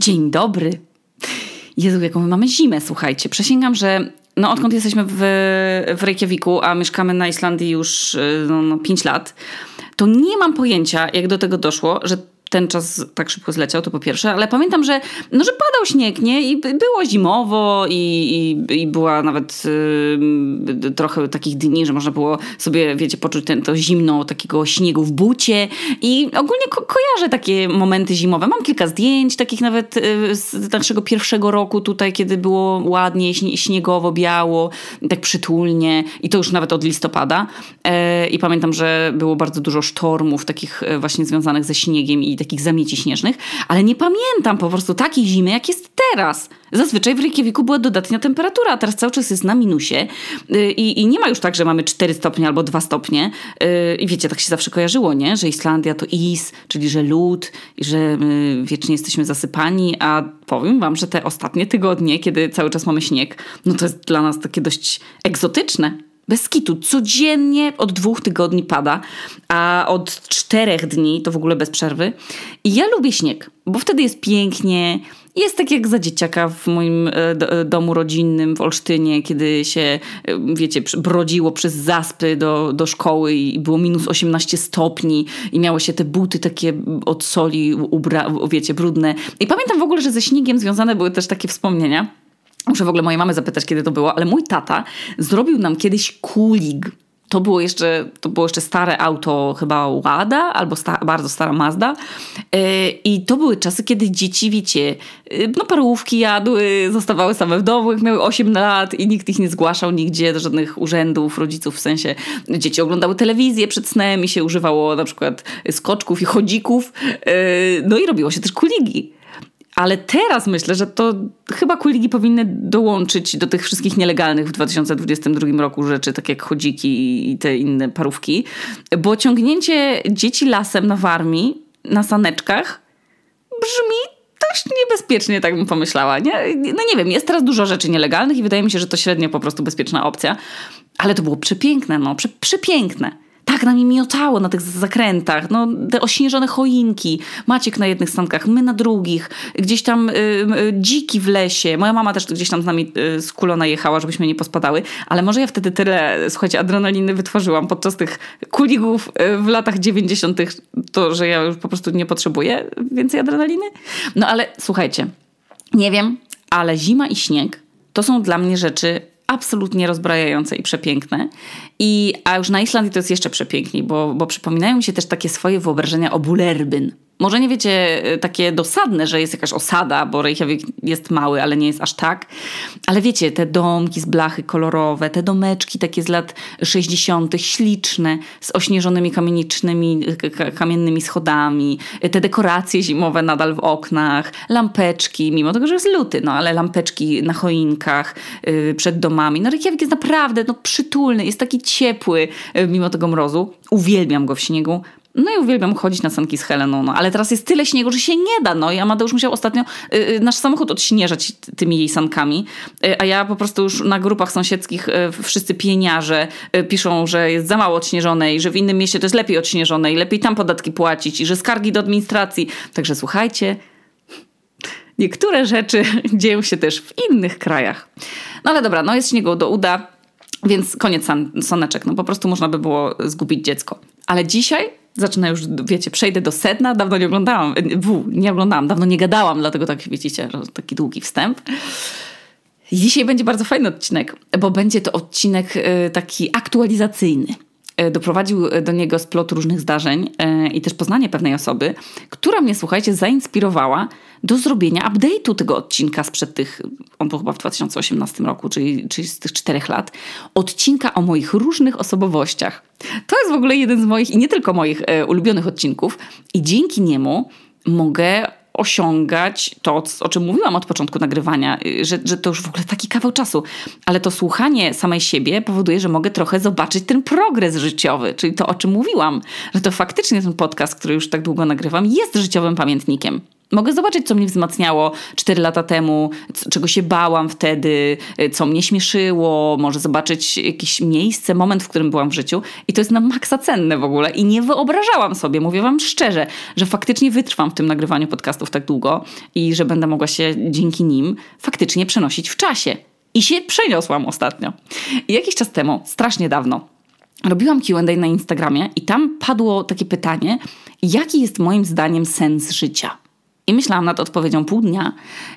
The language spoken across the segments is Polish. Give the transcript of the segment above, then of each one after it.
Dzień dobry. Jezu, jaką my mamy zimę, słuchajcie. Przesięgam, że no odkąd jesteśmy w, w Reykjaviku, a mieszkamy na Islandii już no, no, 5 lat, to nie mam pojęcia, jak do tego doszło, że ten czas tak szybko zleciał, to po pierwsze, ale pamiętam, że, no, że padał śnieg, nie? I było zimowo i, i, i była nawet y, trochę takich dni, że można było sobie, wiecie, poczuć ten, to zimno takiego śniegu w bucie i ogólnie ko kojarzę takie momenty zimowe. Mam kilka zdjęć takich nawet y, z naszego pierwszego roku tutaj, kiedy było ładnie, śniegowo, biało, tak przytulnie i to już nawet od listopada. E, I pamiętam, że było bardzo dużo sztormów takich e, właśnie związanych ze śniegiem i takich zamieci śnieżnych, ale nie pamiętam po prostu takiej zimy, jak jest teraz. Zazwyczaj w Reykjaviku była dodatnia temperatura, a teraz cały czas jest na minusie y, i, i nie ma już tak, że mamy 4 stopnie albo 2 stopnie. Y, I wiecie, tak się zawsze kojarzyło, nie? Że Islandia to is, czyli że lód i że wiecznie jesteśmy zasypani, a powiem wam, że te ostatnie tygodnie, kiedy cały czas mamy śnieg, no to jest dla nas takie dość egzotyczne. Bez kitu. Codziennie od dwóch tygodni pada, a od czterech dni to w ogóle bez przerwy. I ja lubię śnieg, bo wtedy jest pięknie. Jest tak jak za dzieciaka w moim e, e, domu rodzinnym w Olsztynie, kiedy się, e, wiecie, brodziło przez zaspy do, do szkoły i było minus 18 stopni i miało się te buty takie od soli, ubra, wiecie, brudne. I pamiętam w ogóle, że ze śniegiem związane były też takie wspomnienia Muszę w ogóle mojej mamy zapytać, kiedy to było, ale mój tata zrobił nam kiedyś kulig. To było jeszcze, to było jeszcze stare auto, chyba Łada albo sta, bardzo stara Mazda. Yy, I to były czasy, kiedy dzieci, wiecie, yy, no parówki jadły, zostawały same w domu, miały 8 lat i nikt ich nie zgłaszał nigdzie do żadnych urzędów, rodziców, w sensie dzieci oglądały telewizję przed snem i się używało na przykład skoczków i chodzików. Yy, no i robiło się też kuligi. Ale teraz myślę, że to chyba kuligi powinny dołączyć do tych wszystkich nielegalnych w 2022 roku rzeczy, tak jak chodziki i te inne parówki, bo ciągnięcie dzieci lasem na warmii, na saneczkach brzmi dość niebezpiecznie, tak bym pomyślała. Nie? No nie wiem, jest teraz dużo rzeczy nielegalnych i wydaje mi się, że to średnio po prostu bezpieczna opcja, ale to było przepiękne, no, prze, przepiękne tak nami miotało na tych zakrętach, no te ośnieżone choinki, Maciek na jednych stankach, my na drugich, gdzieś tam y, y, dziki w lesie, moja mama też gdzieś tam z nami y, skulona jechała, żebyśmy nie pospadały, ale może ja wtedy tyle, słuchajcie, adrenaliny wytworzyłam podczas tych kuligów y, w latach 90., to, że ja już po prostu nie potrzebuję więcej adrenaliny. No ale słuchajcie, nie wiem, ale zima i śnieg to są dla mnie rzeczy absolutnie rozbrajające i przepiękne. I, a już na Islandii to jest jeszcze przepiękniej, bo, bo przypominają mi się też takie swoje wyobrażenia o Bulerbyn. Może nie wiecie, e, takie dosadne, że jest jakaś osada, bo Reykjavik jest mały, ale nie jest aż tak. Ale wiecie, te domki z blachy kolorowe, te domeczki takie z lat 60., śliczne, z ośnieżonymi kamienicznymi, kamiennymi schodami, te dekoracje zimowe nadal w oknach, lampeczki, mimo tego, że jest luty, no ale lampeczki na choinkach, yy, przed domami. No Reykjavik jest naprawdę no, przytulny, jest taki ciepły, yy, mimo tego mrozu. Uwielbiam go w śniegu. No i uwielbiam chodzić na sanki z Heleną, no ale teraz jest tyle śniegu, że się nie da. No i Amadeusz musiał ostatnio y, nasz samochód odśnieżać tymi jej sankami, y, a ja po prostu już na grupach sąsiedzkich y, wszyscy pieniarze piszą, że jest za mało odśnieżone i że w innym mieście to jest lepiej odśnieżone i lepiej tam podatki płacić i że skargi do administracji. Także słuchajcie, niektóre rzeczy dzieją się też w innych krajach. No ale dobra, no jest śniegu do uda, więc koniec soneczek. No po prostu można by było zgubić dziecko. Ale dzisiaj zaczyna już, wiecie, przejdę do sedna, dawno nie oglądałam, w, nie oglądałam, dawno nie gadałam, dlatego tak widzicie, taki długi wstęp. Dzisiaj będzie bardzo fajny odcinek, bo będzie to odcinek y, taki aktualizacyjny. Y, doprowadził do niego splot różnych zdarzeń y, i też poznanie pewnej osoby, która mnie, słuchajcie, zainspirowała do zrobienia update'u tego odcinka sprzed tych, on był chyba w 2018 roku, czyli, czyli z tych czterech lat, odcinka o moich różnych osobowościach. To jest w ogóle jeden z moich i nie tylko moich e, ulubionych odcinków i dzięki niemu mogę osiągać to, o czym mówiłam od początku nagrywania, y, że, że to już w ogóle taki kawał czasu, ale to słuchanie samej siebie powoduje, że mogę trochę zobaczyć ten progres życiowy, czyli to, o czym mówiłam, że to faktycznie ten podcast, który już tak długo nagrywam, jest życiowym pamiętnikiem. Mogę zobaczyć, co mnie wzmacniało 4 lata temu, czego się bałam wtedy, y, co mnie śmieszyło, może zobaczyć jakieś miejsce, moment, w którym byłam w życiu. I to jest na maksa cenne w ogóle. I nie wyobrażałam sobie, mówię wam szczerze, że faktycznie wytrwam w tym nagrywaniu podcastów tak długo i że będę mogła się dzięki nim faktycznie przenosić w czasie. I się przeniosłam ostatnio. I jakiś czas temu, strasznie dawno, robiłam QA na Instagramie i tam padło takie pytanie, jaki jest moim zdaniem sens życia? I myślałam nad odpowiedzią pół dnia.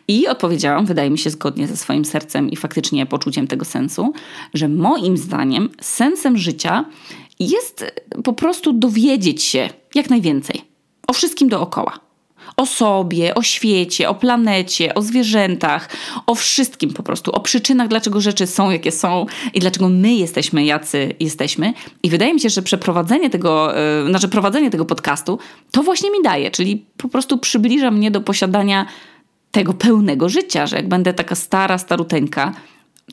I odpowiedziałam, wydaje mi się zgodnie ze swoim sercem i faktycznie poczuciem tego sensu, że moim zdaniem sensem życia jest po prostu dowiedzieć się jak najwięcej o wszystkim dookoła o sobie, o świecie, o planecie, o zwierzętach, o wszystkim po prostu, o przyczynach, dlaczego rzeczy są, jakie są i dlaczego my jesteśmy, jacy jesteśmy. I wydaje mi się, że przeprowadzenie tego, yy, znaczy prowadzenie tego podcastu to właśnie mi daje, czyli po prostu przybliża mnie do posiadania tego pełnego życia, że jak będę taka stara, staruteńka,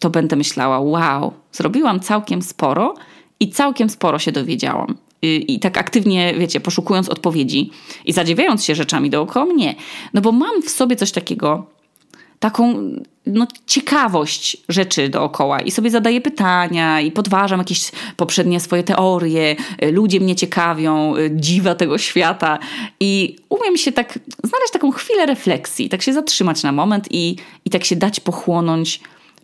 to będę myślała, wow, zrobiłam całkiem sporo i całkiem sporo się dowiedziałam i tak aktywnie, wiecie, poszukując odpowiedzi i zadziwiając się rzeczami dookoła mnie. No bo mam w sobie coś takiego, taką no, ciekawość rzeczy dookoła i sobie zadaję pytania i podważam jakieś poprzednie swoje teorie, ludzie mnie ciekawią, dziwa tego świata i umiem się tak znaleźć taką chwilę refleksji, tak się zatrzymać na moment i, i tak się dać pochłonąć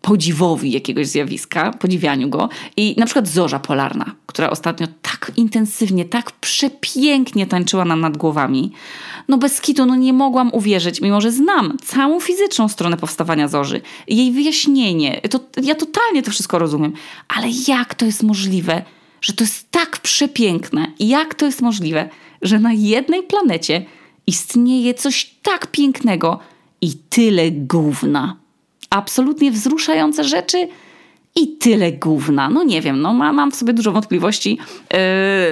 podziwowi jakiegoś zjawiska, podziwianiu go. I na przykład zorza polarna, która ostatnio tak intensywnie, tak przepięknie tańczyła nam nad głowami. No bez kitu, no nie mogłam uwierzyć, mimo że znam całą fizyczną stronę powstawania zorzy, jej wyjaśnienie. To, ja totalnie to wszystko rozumiem. Ale jak to jest możliwe, że to jest tak przepiękne? Jak to jest możliwe, że na jednej planecie istnieje coś tak pięknego i tyle gówna? Absolutnie wzruszające rzeczy i tyle gówna. No nie wiem, no ma, mam w sobie dużo wątpliwości yy,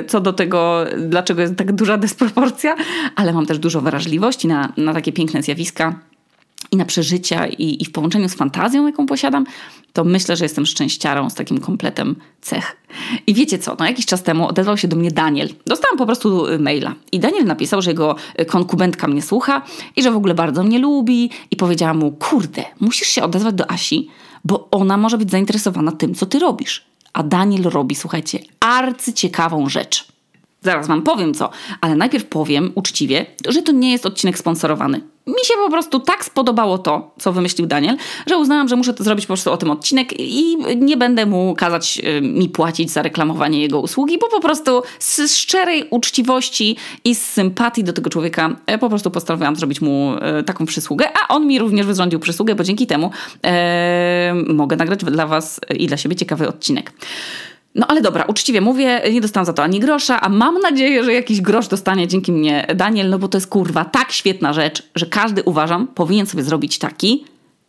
co do tego, dlaczego jest tak duża dysproporcja, ale mam też dużo wrażliwości na, na takie piękne zjawiska i na przeżycia i, i w połączeniu z fantazją, jaką posiadam, to myślę, że jestem szczęściarą z takim kompletem cech. I wiecie co, no jakiś czas temu odezwał się do mnie Daniel. Dostałam po prostu y, maila. I Daniel napisał, że jego y, konkubentka mnie słucha i że w ogóle bardzo mnie lubi. I powiedziała mu, kurde, musisz się odezwać do Asi, bo ona może być zainteresowana tym, co ty robisz. A Daniel robi, słuchajcie, arcyciekawą rzecz. Zaraz wam powiem co, ale najpierw powiem uczciwie, że to nie jest odcinek sponsorowany mi się po prostu tak spodobało to, co wymyślił Daniel, że uznałam, że muszę to zrobić po prostu o tym odcinek i nie będę mu kazać y, mi płacić za reklamowanie jego usługi, bo po prostu z szczerej uczciwości i z sympatii do tego człowieka e, po prostu postanowiłam zrobić mu e, taką przysługę, a on mi również wyrządził przysługę, bo dzięki temu e, mogę nagrać dla Was i dla siebie ciekawy odcinek. No ale dobra, uczciwie mówię, nie dostałam za to ani grosza, a mam nadzieję, że jakiś grosz dostanie dzięki mnie Daniel, no bo to jest kurwa tak świetna rzecz, że każdy uważam powinien sobie zrobić taki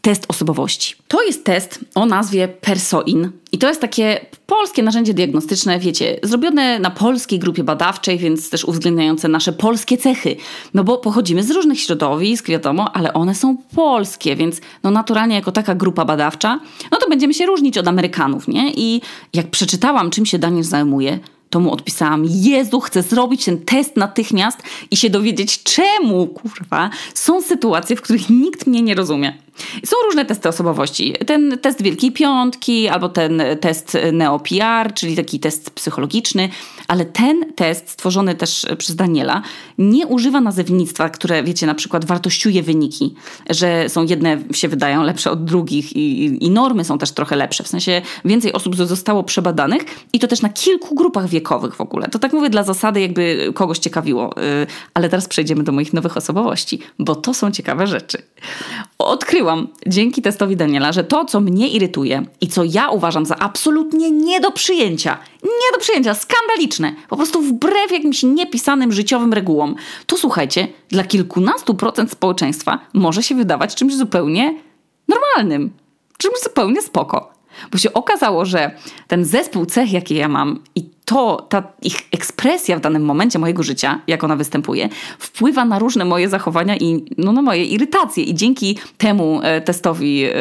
test osobowości. To jest test o nazwie Persoin i to jest takie polskie narzędzie diagnostyczne, wiecie, zrobione na polskiej grupie badawczej, więc też uwzględniające nasze polskie cechy. No bo pochodzimy z różnych środowisk, wiadomo, ale one są polskie, więc no naturalnie jako taka grupa badawcza, no to będziemy się różnić od Amerykanów, nie? I jak przeczytałam, czym się Daniel zajmuje, to mu odpisałam: Jezu, chcę zrobić ten test natychmiast i się dowiedzieć, czemu, kurwa, są sytuacje, w których nikt mnie nie rozumie. Są różne testy osobowości. Ten test Wielkiej Piątki, albo ten test NeoPR, czyli taki test psychologiczny, ale ten test, stworzony też przez Daniela, nie używa nazewnictwa, które, wiecie, na przykład wartościuje wyniki, że są jedne się wydają lepsze od drugich i, i, i normy są też trochę lepsze. W sensie więcej osób zostało przebadanych i to też na kilku grupach wiekowych w ogóle. To tak mówię dla zasady, jakby kogoś ciekawiło. Y, ale teraz przejdziemy do moich nowych osobowości, bo to są ciekawe rzeczy. Odkryłam dzięki testowi Daniela, że to, co mnie irytuje i co ja uważam za absolutnie nie do przyjęcia, nie do przyjęcia, skandaliczne, po prostu wbrew jakimś niepisanym życiowym regułom, to słuchajcie, dla kilkunastu procent społeczeństwa może się wydawać czymś zupełnie normalnym, czymś zupełnie spoko. Bo się okazało, że ten zespół cech, jakie ja mam i to, ta ich ekspresja w danym momencie mojego życia, jak ona występuje, wpływa na różne moje zachowania i no, na moje irytacje. I dzięki temu e, testowi e,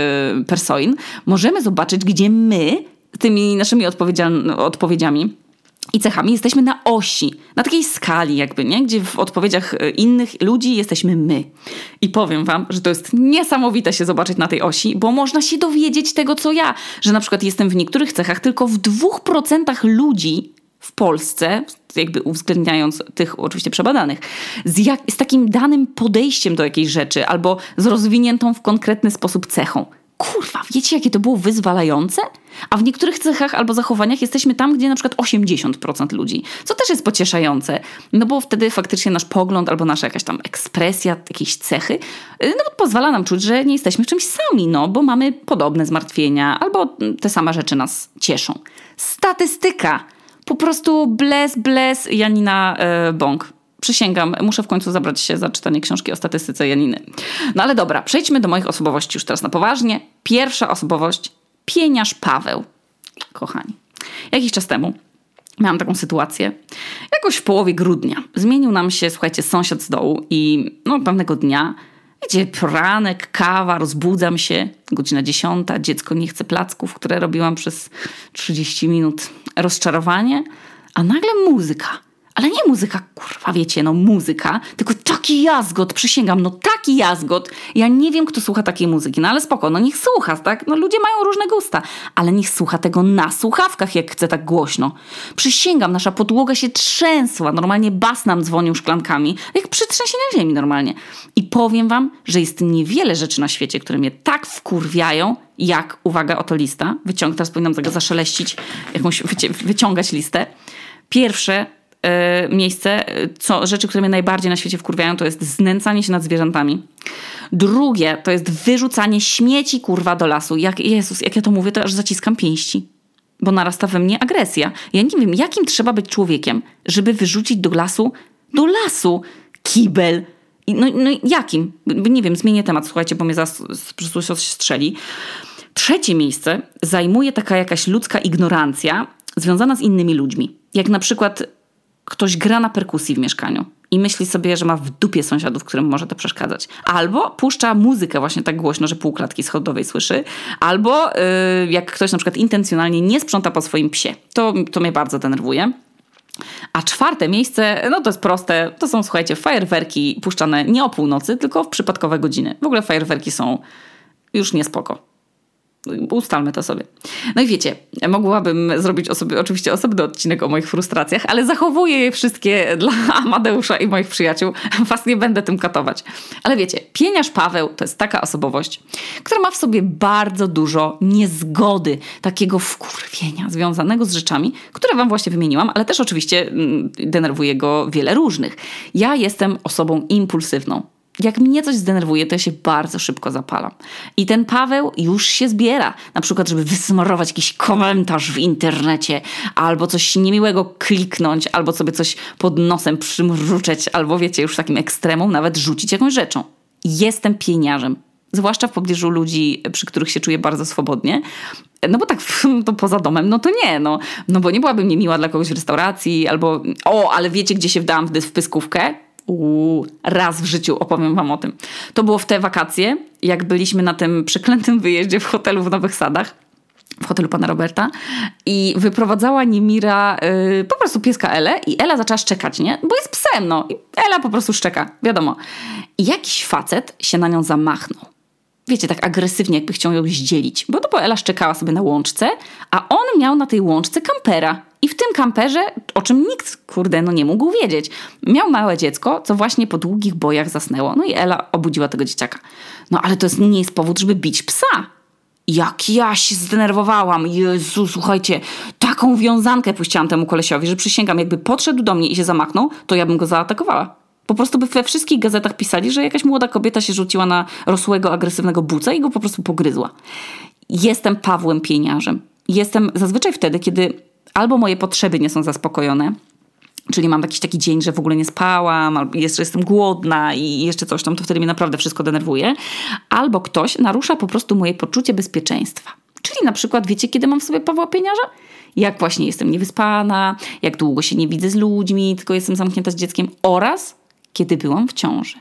Persoin możemy zobaczyć, gdzie my tymi naszymi odpowiedziami i cechami jesteśmy na osi, na takiej skali jakby, nie? Gdzie w odpowiedziach e, innych ludzi jesteśmy my. I powiem wam, że to jest niesamowite się zobaczyć na tej osi, bo można się dowiedzieć tego, co ja. Że na przykład jestem w niektórych cechach tylko w dwóch procentach ludzi w Polsce, jakby uwzględniając tych oczywiście przebadanych, z, jak, z takim danym podejściem do jakiejś rzeczy albo z rozwiniętą w konkretny sposób cechą. Kurwa, wiecie jakie to było wyzwalające? A w niektórych cechach albo zachowaniach jesteśmy tam, gdzie na przykład 80% ludzi, co też jest pocieszające, no bo wtedy faktycznie nasz pogląd albo nasza jakaś tam ekspresja, jakieś cechy, y, no pozwala nam czuć, że nie jesteśmy w czymś sami, no bo mamy podobne zmartwienia albo te same rzeczy nas cieszą. Statystyka! Po prostu bless, bless Janina e, Bąk. Przysięgam, muszę w końcu zabrać się za czytanie książki o statystyce Janiny. No ale dobra, przejdźmy do moich osobowości już teraz na poważnie. Pierwsza osobowość, pieniarz Paweł. Kochani, jakiś czas temu miałam taką sytuację. Jakoś w połowie grudnia zmienił nam się, słuchajcie, sąsiad z dołu i no pewnego dnia Wiecie, poranek, kawa, rozbudzam się, godzina dziesiąta, dziecko nie chce placków, które robiłam przez 30 minut, rozczarowanie, a nagle muzyka. Ale nie muzyka, kurwa, wiecie, no muzyka, tylko taki jazgot, przysięgam, no taki jazgot. Ja nie wiem, kto słucha takiej muzyki, no ale spoko, no niech słucha, tak? No ludzie mają różne gusta, ale niech słucha tego na słuchawkach, jak chce tak głośno. Przysięgam, nasza podłoga się trzęsła, normalnie bas nam dzwonił szklankami, jak przy trzęsieniu ziemi normalnie. I powiem wam, że jest niewiele rzeczy na świecie, które mnie tak wkurwiają, jak, uwaga, oto lista, wyciąg, teraz powinnam tego zaszeleścić, jakąś, wyciągać listę. Pierwsze, miejsce, co, rzeczy, które mnie najbardziej na świecie wkurwiają, to jest znęcanie się nad zwierzętami. Drugie to jest wyrzucanie śmieci kurwa do lasu. Jak, Jezus, jak ja to mówię, to aż zaciskam pięści. Bo narasta we mnie agresja. Ja nie wiem, jakim trzeba być człowiekiem, żeby wyrzucić do lasu, do lasu kibel. No, no jakim? Nie wiem, zmienię temat, słuchajcie, bo mnie zaraz po strzeli. Trzecie miejsce zajmuje taka jakaś ludzka ignorancja związana z innymi ludźmi. Jak na przykład ktoś gra na perkusji w mieszkaniu i myśli sobie, że ma w dupie sąsiadów, którym może to przeszkadzać. Albo puszcza muzykę właśnie tak głośno, że pół klatki schodowej słyszy, albo yy, jak ktoś na przykład intencjonalnie nie sprząta po swoim psie. To, to mnie bardzo denerwuje. A czwarte miejsce, no to jest proste, to są, słuchajcie, fajerwerki puszczane nie o północy, tylko w przypadkowe godziny. W ogóle fajerwerki są już niespoko. Ustalmy to sobie. No i wiecie, mogłabym zrobić osobie, oczywiście osobny odcinek o moich frustracjach, ale zachowuję je wszystkie dla Amadeusza i moich przyjaciół. Was nie będę tym katować. Ale wiecie, pieniarz Paweł to jest taka osobowość, która ma w sobie bardzo dużo niezgody, takiego wkurwienia związanego z rzeczami, które wam właśnie wymieniłam, ale też oczywiście mm, denerwuje go wiele różnych. Ja jestem osobą impulsywną jak mnie coś zdenerwuje, to ja się bardzo szybko zapalam. I ten Paweł już się zbiera. Na przykład, żeby wysmarować jakiś komentarz w internecie, albo coś niemiłego kliknąć, albo sobie coś pod nosem przymruczeć, albo wiecie, już takim ekstremum nawet rzucić jakąś rzeczą. Jestem pieniarzem. Zwłaszcza w pobliżu ludzi, przy których się czuję bardzo swobodnie. No bo tak, to poza domem, no to nie, no. No bo nie byłabym niemiła dla kogoś w restauracji, albo o, ale wiecie, gdzie się wdałam w pyskówkę? Uuu, raz w życiu opowiem wam o tym. To było w te wakacje, jak byliśmy na tym przeklętym wyjeździe w hotelu w Nowych Sadach w hotelu pana Roberta i wyprowadzała Nimira yy, po prostu pieska Elę i Ela zaczęła szczekać, nie? Bo jest psem, no. I Ela po prostu szczeka, wiadomo. I jakiś facet się na nią zamachnął. Wiecie, tak agresywnie, jakby chciał ją zdzielić. Bo to bo Ela szczekała sobie na łączce, a on miał na tej łączce kampera. I w tym kamperze, o czym nikt, kurde, no nie mógł wiedzieć, miał małe dziecko, co właśnie po długich bojach zasnęło. No i Ela obudziła tego dzieciaka. No ale to jest, nie jest powód, żeby bić psa. Jak ja się zdenerwowałam. Jezu, słuchajcie, taką wiązankę puściłam temu kolesiowi, że przysięgam, jakby podszedł do mnie i się zamachnął, to ja bym go zaatakowała. Po prostu by we wszystkich gazetach pisali, że jakaś młoda kobieta się rzuciła na rosłego, agresywnego buca i go po prostu pogryzła. Jestem Pawłem Pieniarzem. Jestem zazwyczaj wtedy, kiedy albo moje potrzeby nie są zaspokojone, czyli mam jakiś taki dzień, że w ogóle nie spałam, albo jeszcze jestem głodna i jeszcze coś tam, to wtedy mnie naprawdę wszystko denerwuje, albo ktoś narusza po prostu moje poczucie bezpieczeństwa. Czyli na przykład, wiecie, kiedy mam w sobie Pawła Pieniarza? Jak właśnie jestem niewyspana, jak długo się nie widzę z ludźmi, tylko jestem zamknięta z dzieckiem oraz kiedy byłam w ciąży.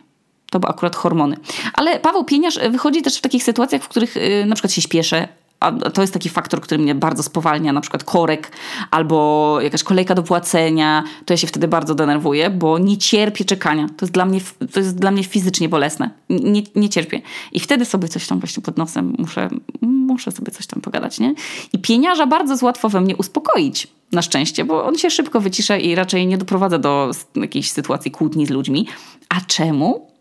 To były akurat hormony. Ale Paweł Pieniarz wychodzi też w takich sytuacjach, w których yy, na przykład się śpieszę, a to jest taki faktor, który mnie bardzo spowalnia, na przykład korek albo jakaś kolejka do płacenia, to ja się wtedy bardzo denerwuję, bo nie cierpię czekania. To jest dla mnie, to jest dla mnie fizycznie bolesne. Nie, nie cierpię. I wtedy sobie coś tam właśnie pod nosem muszę, muszę sobie coś tam pogadać, nie? I pieniarza bardzo jest łatwo we mnie uspokoić. Na szczęście, bo on się szybko wycisza i raczej nie doprowadza do jakiejś sytuacji kłótni z ludźmi. A czemu?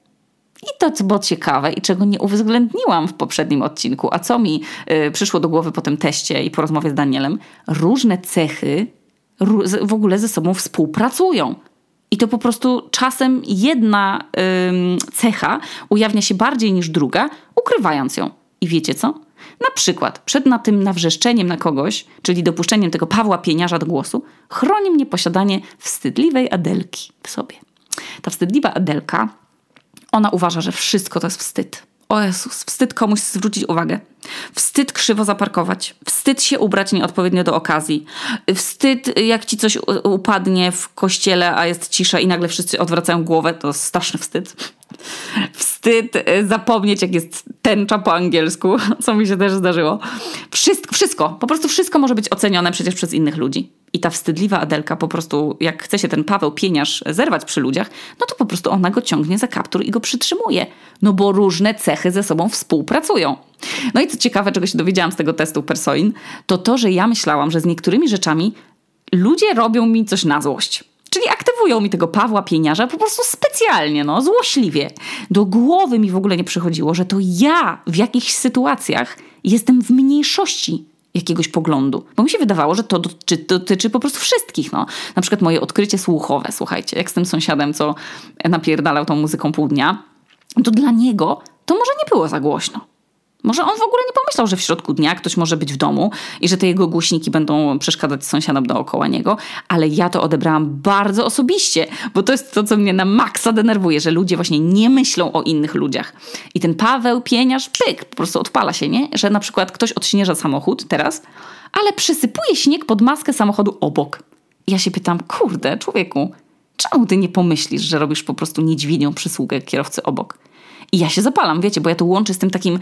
I to, co było ciekawe i czego nie uwzględniłam w poprzednim odcinku, a co mi y, przyszło do głowy po tym teście i po rozmowie z Danielem, różne cechy w ogóle ze sobą współpracują. I to po prostu czasem jedna y, cecha ujawnia się bardziej niż druga, ukrywając ją. I wiecie co? Na przykład przed na tym nawrzeszczeniem na kogoś, czyli dopuszczeniem tego Pawła Pieniarza do głosu, chroni mnie posiadanie wstydliwej Adelki w sobie. Ta wstydliwa Adelka ona uważa, że wszystko to jest wstyd. O Jezus, wstyd komuś zwrócić uwagę. Wstyd krzywo zaparkować. Wstyd się ubrać nieodpowiednio do okazji. Wstyd, jak ci coś upadnie w kościele, a jest cisza i nagle wszyscy odwracają głowę. To straszny wstyd. Wstyd y, zapomnieć, jak jest tęcza po angielsku, co mi się też zdarzyło. Wszystko, wszystko, po prostu wszystko może być ocenione przecież przez innych ludzi. I ta wstydliwa Adelka po prostu, jak chce się ten Paweł pieniarz zerwać przy ludziach, no to po prostu ona go ciągnie za kaptur i go przytrzymuje. No bo różne cechy ze sobą współpracują. No i co ciekawe, czego się dowiedziałam z tego testu Persoin, to to, że ja myślałam, że z niektórymi rzeczami ludzie robią mi coś na złość. Czyli aktywują mi tego Pawła Pieniarza po prostu specjalnie, no, złośliwie. Do głowy mi w ogóle nie przychodziło, że to ja w jakichś sytuacjach jestem w mniejszości jakiegoś poglądu. Bo mi się wydawało, że to dotyczy, dotyczy po prostu wszystkich. No. Na przykład moje odkrycie słuchowe, słuchajcie, jak z tym sąsiadem, co napierdalał tą muzyką pół dnia, to dla niego to może nie było za głośno. Może on w ogóle nie pomyślał, że w środku dnia ktoś może być w domu i że te jego głośniki będą przeszkadzać sąsiadom dookoła niego, ale ja to odebrałam bardzo osobiście, bo to jest to, co mnie na maksa denerwuje, że ludzie właśnie nie myślą o innych ludziach. I ten Paweł, pieniarz, pyk, po prostu odpala się, nie? Że na przykład ktoś odśnieża samochód teraz, ale przysypuje śnieg pod maskę samochodu obok. I ja się pytam, kurde, człowieku, czemu ty nie pomyślisz, że robisz po prostu niedźwiedzią przysługę kierowcy obok? I ja się zapalam, wiecie, bo ja to łączę z tym takim.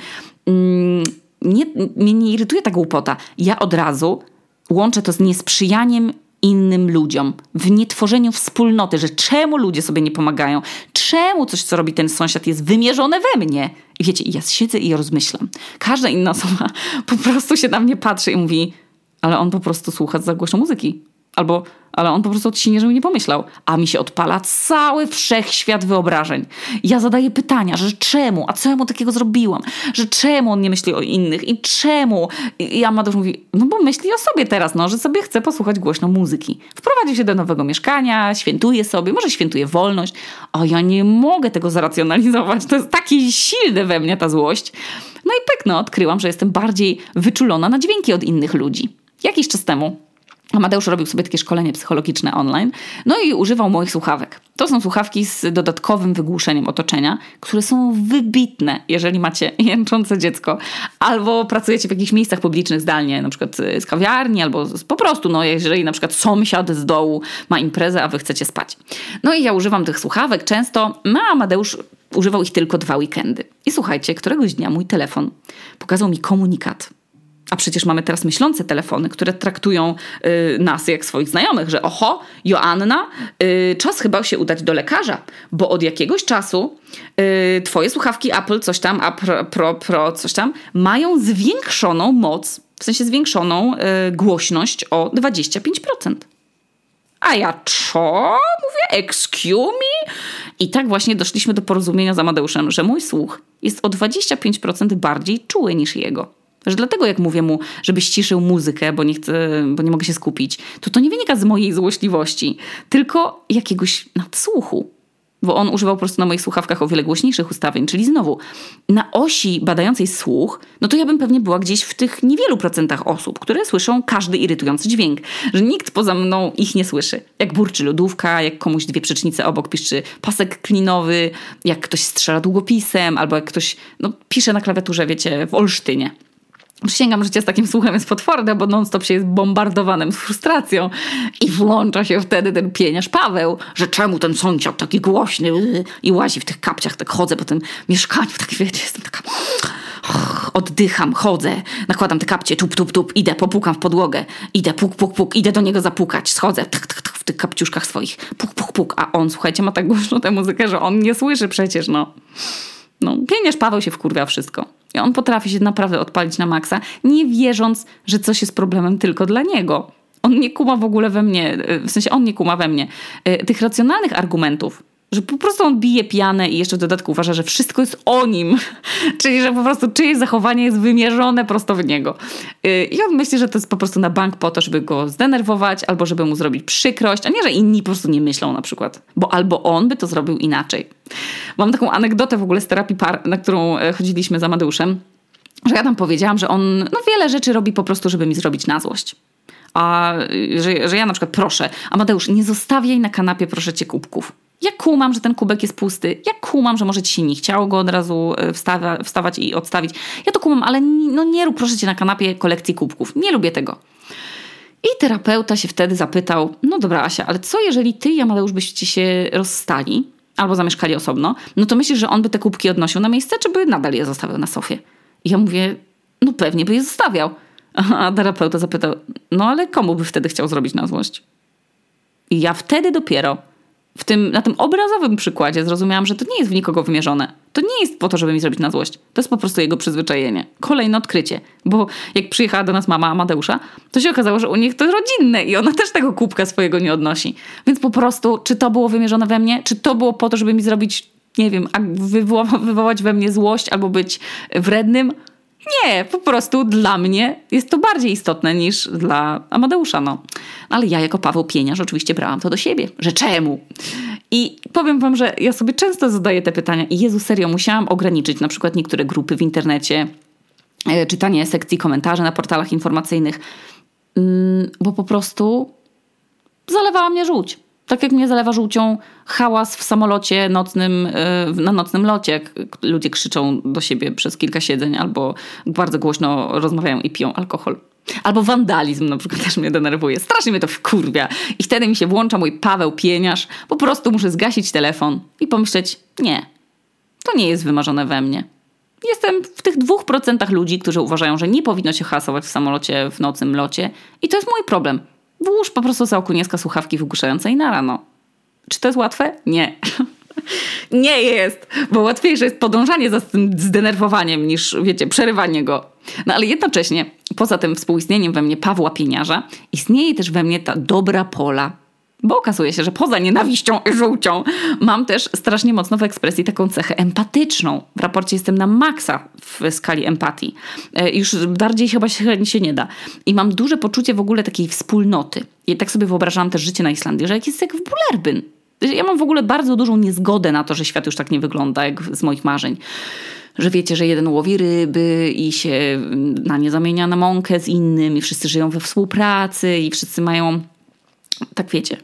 Mm, nie, mnie nie irytuje ta głupota. Ja od razu łączę to z niesprzyjaniem innym ludziom, w nietworzeniu wspólnoty, że czemu ludzie sobie nie pomagają, czemu coś, co robi ten sąsiad, jest wymierzone we mnie. I wiecie, ja siedzę i rozmyślam. Każda inna osoba po prostu się na mnie patrzy i mówi, ale on po prostu słucha za głośno muzyki. Albo, ale on po prostu odcinie, żeby nie pomyślał. A mi się odpala cały wszechświat wyobrażeń. Ja zadaję pytania, że czemu, a co ja mu takiego zrobiłam, że czemu on nie myśli o innych i czemu. I Amadeusz mówi, no bo myśli o sobie teraz, no, że sobie chce posłuchać głośno muzyki. Wprowadził się do nowego mieszkania, świętuje sobie, może świętuje wolność. A ja nie mogę tego zaracjonalizować. To jest takie silne we mnie ta złość. No i pek, no, odkryłam, że jestem bardziej wyczulona na dźwięki od innych ludzi. Jakiś czas temu Amadeusz robił sobie takie szkolenie psychologiczne online, no i używał moich słuchawek. To są słuchawki z dodatkowym wygłuszeniem otoczenia, które są wybitne, jeżeli macie jęczące dziecko, albo pracujecie w jakichś miejscach publicznych zdalnie, na przykład z kawiarni, albo po prostu, no jeżeli na przykład sąsiad z dołu ma imprezę, a wy chcecie spać. No i ja używam tych słuchawek często, no a Amadeusz używał ich tylko dwa weekendy. I słuchajcie, któregoś dnia mój telefon pokazał mi komunikat a przecież mamy teraz myślące telefony, które traktują y, nas jak swoich znajomych, że oho, Joanna, y, czas chyba się udać do lekarza, bo od jakiegoś czasu y, twoje słuchawki Apple, coś tam, a pro, pro, pro, coś tam, mają zwiększoną moc, w sensie zwiększoną y, głośność o 25%. A ja co? Mówię, excuse me? I tak właśnie doszliśmy do porozumienia z Amadeuszem, że mój słuch jest o 25% bardziej czuły niż jego. Że dlatego jak mówię mu, żeby ściszył muzykę, bo nie chcę, bo nie mogę się skupić, to to nie wynika z mojej złośliwości, tylko jakiegoś nadsłuchu. Bo on używał po prostu na moich słuchawkach o wiele głośniejszych ustawień, czyli znowu na osi badającej słuch, no to ja bym pewnie była gdzieś w tych niewielu procentach osób, które słyszą każdy irytujący dźwięk, że nikt poza mną ich nie słyszy. Jak burczy lodówka, jak komuś dwie przecznice obok piszczy pasek klinowy, jak ktoś strzela długopisem, albo jak ktoś no, pisze na klawiaturze, wiecie, w Olsztynie. Przysięgam, życie z takim słuchem jest potworne, bo non-stop się jest bombardowanym z frustracją. I włącza się wtedy ten pieniarz Paweł, że czemu ten sąsiad taki głośny i łazi w tych kapciach, tak chodzę po tym mieszkaniu, tak wiecie, jestem taka Wdycham, chodzę, nakładam te kapcie, tup, tup, tup, idę, popukam w podłogę, idę, puk, puk, puk, idę do niego zapukać, schodzę, tak, tak, tak, w tych kapciuszkach swoich, puk, puk, puk, a on, słuchajcie, ma tak głośno tę muzykę, że on nie słyszy przecież, no. No, pieniarz Paweł się wkurwia wszystko. I on potrafi się naprawdę odpalić na maksa, nie wierząc, że coś jest problemem tylko dla niego. On nie kuma w ogóle we mnie, w sensie on nie kuma we mnie tych racjonalnych argumentów, że po prostu on bije pianę i jeszcze w dodatku uważa, że wszystko jest o nim. Czyli, że po prostu czyjeś zachowanie jest wymierzone prosto w niego. Y, I on myśli, że to jest po prostu na bank po to, żeby go zdenerwować albo żeby mu zrobić przykrość, a nie, że inni po prostu nie myślą na przykład. Bo albo on by to zrobił inaczej. Mam taką anegdotę w ogóle z terapii par, na którą e, chodziliśmy z Amadeuszem, że ja tam powiedziałam, że on no, wiele rzeczy robi po prostu, żeby mi zrobić na złość. A że, że ja na przykład proszę, Amadeusz, nie zostawiaj na kanapie, proszę cię, kubków. Ja kumam, że ten kubek jest pusty. Ja kumam, że może ci się nie chciało go od razu e, wstawa, wstawać i odstawić. Ja to kumam, ale no nie rób proszę cię na kanapie kolekcji kubków. Nie lubię tego. I terapeuta się wtedy zapytał, no dobra Asia, ale co jeżeli ty i Amadeusz byście się rozstali albo zamieszkali osobno, no to myślisz, że on by te kubki odnosił na miejsce, czy by nadal je zostawiał na sofie? I ja mówię, no pewnie by je zostawiał. A terapeuta zapytał, no ale komu by wtedy chciał zrobić na złość? I ja wtedy dopiero w tym, na tym obrazowym przykładzie zrozumiałam, że to nie jest w nikogo wymierzone. To nie jest po to, żeby mi zrobić na złość. To jest po prostu jego przyzwyczajenie. Kolejne odkrycie. Bo jak przyjechała do nas mama Amadeusza, to się okazało, że u nich to rodzinne i ona też tego kubka swojego nie odnosi. Więc po prostu, czy to było wymierzone we mnie, czy to było po to, żeby mi zrobić, nie wiem, wywołać we mnie złość albo być wrednym, nie, po prostu dla mnie jest to bardziej istotne niż dla Amadeusza. No. Ale ja jako Paweł Pieniarz oczywiście brałam to do siebie, że czemu? I powiem wam, że ja sobie często zadaję te pytania i Jezu, serio, musiałam ograniczyć na przykład niektóre grupy w internecie, e, czytanie sekcji komentarzy na portalach informacyjnych, mm, bo po prostu zalewała mnie żółć. Tak jak mnie zalewa żółcią hałas w samolocie nocnym, e, na nocnym locie, ludzie krzyczą do siebie przez kilka siedzeń albo bardzo głośno rozmawiają i piją alkohol. Albo wandalizm na przykład też mnie denerwuje. Strasznie mnie to wkurwia. I wtedy mi się włącza mój Paweł Pieniarz. Po prostu muszę zgasić telefon i pomyśleć, nie, to nie jest wymarzone we mnie. Jestem w tych dwóch procentach ludzi, którzy uważają, że nie powinno się hasować w samolocie w nocnym locie. I to jest mój problem. Włóż po prostu za okunieska słuchawki wygłuszające i na rano. Czy to jest łatwe? Nie. Nie jest, bo łatwiejsze jest podążanie za tym zdenerwowaniem niż, wiecie, przerywanie go. No ale jednocześnie, poza tym współistnieniem we mnie Pawła Pieniarza, istnieje też we mnie ta dobra pola. Bo okazuje się, że poza nienawiścią i żółcią mam też strasznie mocno w ekspresji taką cechę empatyczną. W raporcie jestem na maksa w skali empatii. E, już bardziej chyba się, się nie da. I mam duże poczucie w ogóle takiej wspólnoty. I tak sobie wyobrażałam też życie na Islandii, że jak jest jak w Bulerbyn. Ja mam w ogóle bardzo dużą niezgodę na to, że świat już tak nie wygląda, jak z moich marzeń że wiecie, że jeden łowi ryby i się na nie zamienia na mąkę z innym i wszyscy żyją we współpracy i wszyscy mają, tak wiecie,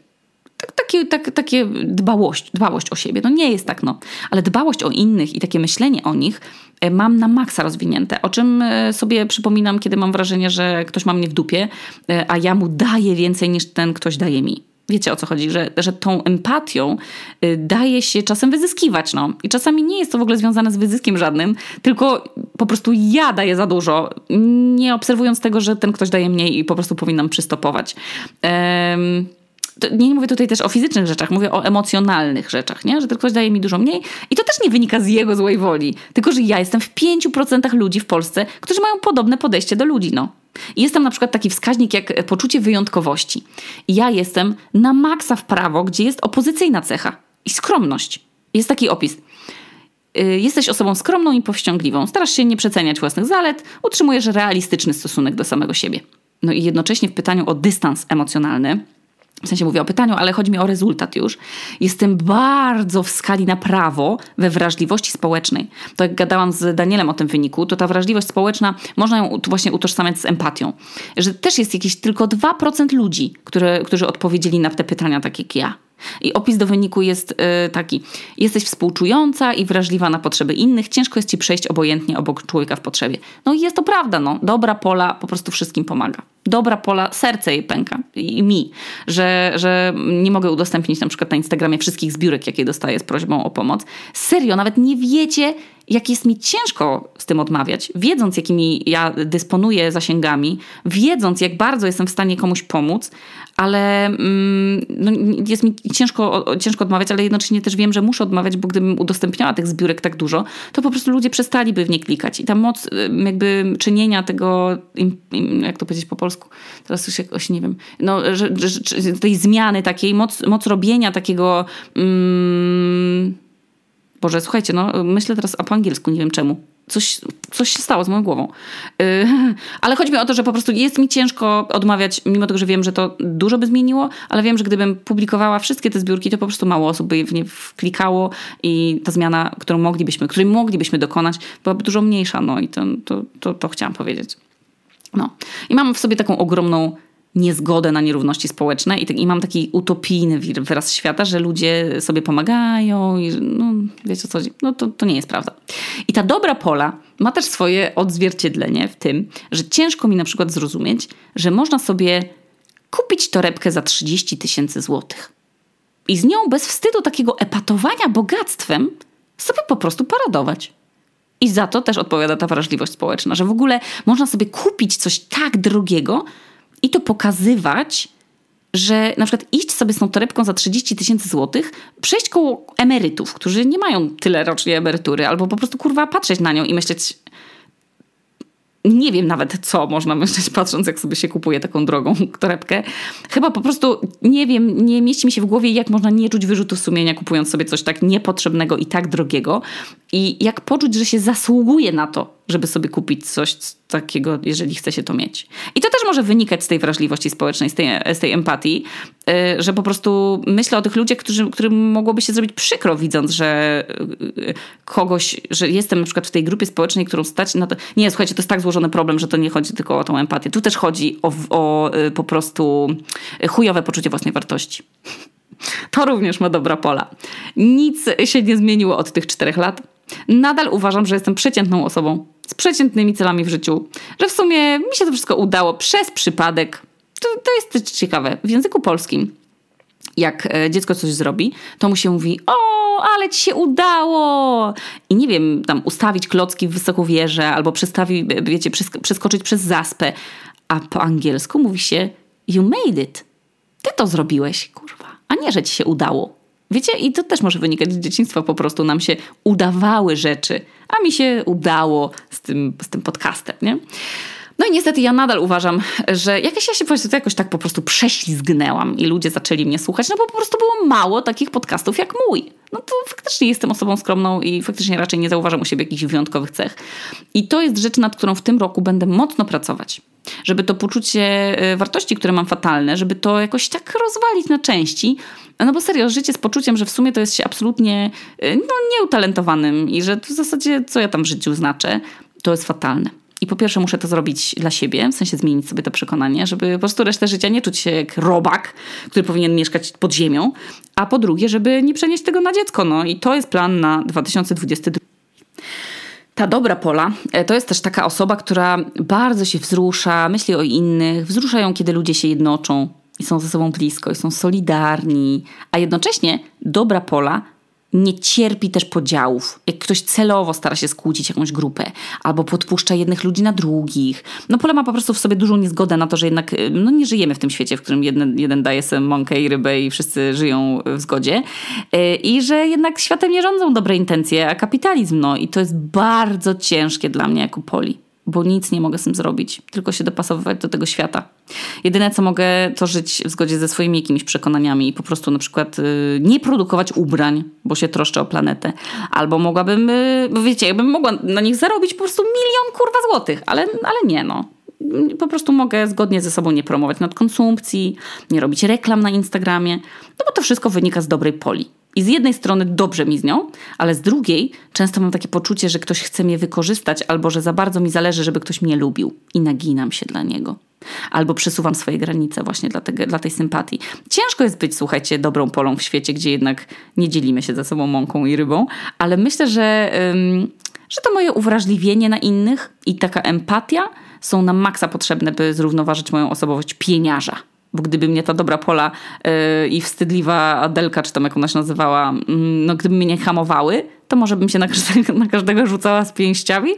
takie, tak, takie dbałość, dbałość o siebie. No nie jest tak, no. Ale dbałość o innych i takie myślenie o nich e, mam na maksa rozwinięte. O czym e, sobie przypominam, kiedy mam wrażenie, że ktoś ma mnie w dupie, e, a ja mu daję więcej niż ten ktoś daje mi. Wiecie o co chodzi, że, że tą empatią daje się czasem wyzyskiwać. No. I czasami nie jest to w ogóle związane z wyzyskiem żadnym, tylko po prostu ja daję za dużo, nie obserwując tego, że ten ktoś daje mniej i po prostu powinnam przystopować. Um, nie mówię tutaj też o fizycznych rzeczach, mówię o emocjonalnych rzeczach, nie? że ktoś daje mi dużo mniej i to też nie wynika z jego złej woli, tylko że ja jestem w 5% ludzi w Polsce, którzy mają podobne podejście do ludzi. No. I jest tam na przykład taki wskaźnik jak poczucie wyjątkowości. Ja jestem na maksa w prawo, gdzie jest opozycyjna cecha i skromność. Jest taki opis. Y, jesteś osobą skromną i powściągliwą, starasz się nie przeceniać własnych zalet, utrzymujesz realistyczny stosunek do samego siebie. No i jednocześnie w pytaniu o dystans emocjonalny, w sensie mówię o pytaniu, ale chodzi mi o rezultat już. Jestem bardzo w skali na prawo we wrażliwości społecznej. To jak gadałam z Danielem o tym wyniku, to ta wrażliwość społeczna można ją właśnie utożsamiać z empatią. Że też jest jakieś tylko 2% ludzi, które, którzy odpowiedzieli na te pytania tak jak ja. I opis do wyniku jest yy, taki: jesteś współczująca i wrażliwa na potrzeby innych, ciężko jest ci przejść obojętnie obok człowieka w potrzebie. No i jest to prawda, no. Dobra pola po prostu wszystkim pomaga. Dobra pola, serce jej pęka i mi, że, że nie mogę udostępnić na przykład na Instagramie wszystkich zbiórek, jakie dostaję z prośbą o pomoc. Serio, nawet nie wiecie, jak jest mi ciężko z tym odmawiać, wiedząc, jakimi ja dysponuję zasięgami, wiedząc, jak bardzo jestem w stanie komuś pomóc, ale mm, no, jest mi ciężko, ciężko odmawiać, ale jednocześnie też wiem, że muszę odmawiać, bo gdybym udostępniała tych zbiórek tak dużo, to po prostu ludzie przestaliby w nie klikać. I ta moc jakby czynienia tego, jak to powiedzieć po polsku, teraz już jakoś nie wiem, no, że, że, tej zmiany takiej, moc, moc robienia takiego. Mm, Boże, słuchajcie, no myślę teraz po angielsku, nie wiem czemu. Coś, coś się stało z moją głową. Yy, ale chodzi mi o to, że po prostu jest mi ciężko odmawiać, mimo tego, że wiem, że to dużo by zmieniło, ale wiem, że gdybym publikowała wszystkie te zbiórki, to po prostu mało osób by w nie wklikało i ta zmiana, którą moglibyśmy, której moglibyśmy dokonać, byłaby dużo mniejsza. No i to, to, to, to chciałam powiedzieć. No. I mam w sobie taką ogromną niezgodę na nierówności społeczne i, i mam taki utopijny wyraz świata, że ludzie sobie pomagają i no, wiecie co, no to, to nie jest prawda. I ta dobra pola ma też swoje odzwierciedlenie w tym, że ciężko mi na przykład zrozumieć, że można sobie kupić torebkę za 30 tysięcy złotych i z nią bez wstydu takiego epatowania bogactwem sobie po prostu paradować. I za to też odpowiada ta wrażliwość społeczna, że w ogóle można sobie kupić coś tak drogiego, i to pokazywać, że na przykład iść sobie z tą torebką za 30 tysięcy złotych, przejść koło emerytów, którzy nie mają tyle rocznie emerytury, albo po prostu kurwa patrzeć na nią i myśleć, nie wiem nawet co można myśleć, patrząc jak sobie się kupuje taką drogą torebkę. Chyba po prostu nie wiem, nie mieści mi się w głowie, jak można nie czuć wyrzutu sumienia, kupując sobie coś tak niepotrzebnego i tak drogiego. I jak poczuć, że się zasługuje na to, żeby sobie kupić coś takiego, jeżeli chce się to mieć. I to też może wynikać z tej wrażliwości społecznej, z tej, z tej empatii, y, że po prostu myślę o tych ludziach, którzy, którym mogłoby się zrobić przykro, widząc, że y, kogoś, że jestem na przykład w tej grupie społecznej, którą stać na to. Nie, słuchajcie, to jest tak złożony problem, że to nie chodzi tylko o tą empatię. Tu też chodzi o, o y, po prostu chujowe poczucie własnej wartości. To również ma dobra pola. Nic się nie zmieniło od tych czterech lat Nadal uważam, że jestem przeciętną osobą z przeciętnymi celami w życiu, że w sumie mi się to wszystko udało przez przypadek. To, to jest też ciekawe. W języku polskim, jak e, dziecko coś zrobi, to mu się mówi: O, ale ci się udało! I nie wiem, tam ustawić klocki w wysoką wieżę albo przestawić, wiecie, przeskoczyć przez zaspę. A po angielsku mówi się: You made it. Ty to zrobiłeś, kurwa. A nie, że ci się udało. Wiecie, i to też może wynikać z dzieciństwa, po prostu nam się udawały rzeczy, a mi się udało z tym, z tym podcastem, nie? No i niestety ja nadal uważam, że jakaś ja się po jakoś tak po prostu prześlizgnęłam i ludzie zaczęli mnie słuchać, no bo po prostu było mało takich podcastów jak mój. No to faktycznie jestem osobą skromną i faktycznie raczej nie zauważam u siebie jakichś wyjątkowych cech. I to jest rzecz, nad którą w tym roku będę mocno pracować. Żeby to poczucie y, wartości, które mam fatalne, żeby to jakoś tak rozwalić na części, no bo serio, życie z poczuciem, że w sumie to jest się absolutnie y, no, nieutalentowanym i że w zasadzie co ja tam w życiu znaczę, to jest fatalne. I po pierwsze muszę to zrobić dla siebie, w sensie zmienić sobie to przekonanie, żeby po prostu resztę życia nie czuć się jak robak, który powinien mieszkać pod ziemią, a po drugie, żeby nie przenieść tego na dziecko. No i to jest plan na 2022. Ta dobra Pola e, to jest też taka osoba, która bardzo się wzrusza, myśli o innych, wzrusza ją, kiedy ludzie się jednoczą i są ze sobą blisko i są solidarni, a jednocześnie dobra Pola nie cierpi też podziałów. Jak ktoś celowo stara się skłócić jakąś grupę albo podpuszcza jednych ludzi na drugich. No Pola ma po prostu w sobie dużą niezgodę na to, że jednak y, no, nie żyjemy w tym świecie, w którym jeden, jeden daje sobie mąkę i rybę i wszyscy żyją w zgodzie. Y, I że jednak światem nie rządzą dobre intencje, a kapitalizm. No i to jest bardzo ciężkie dla mnie jako Poli bo nic nie mogę z tym zrobić, tylko się dopasowywać do tego świata. Jedyne, co mogę, to żyć w zgodzie ze swoimi jakimiś przekonaniami i po prostu na przykład y, nie produkować ubrań, bo się troszczę o planetę. Albo mogłabym, y, bo wiecie, jakbym mogła na nich zarobić po prostu milion kurwa złotych, ale, ale nie no. Po prostu mogę zgodnie ze sobą nie promować nadkonsumpcji, nie robić reklam na Instagramie, no bo to wszystko wynika z dobrej poli. I z jednej strony dobrze mi z nią, ale z drugiej często mam takie poczucie, że ktoś chce mnie wykorzystać albo że za bardzo mi zależy, żeby ktoś mnie lubił i naginam się dla niego. Albo przesuwam swoje granice właśnie dla, tego, dla tej sympatii. Ciężko jest być, słuchajcie, dobrą polą w świecie, gdzie jednak nie dzielimy się ze sobą mąką i rybą, ale myślę, że, ym, że to moje uwrażliwienie na innych i taka empatia są na maksa potrzebne, by zrównoważyć moją osobowość pieniarza bo gdyby mnie ta dobra Pola yy, i wstydliwa Adelka, czy tam jak ona się nazywała, yy, no gdyby mnie nie hamowały, to może bym się na każdego, na każdego rzucała z pięściami?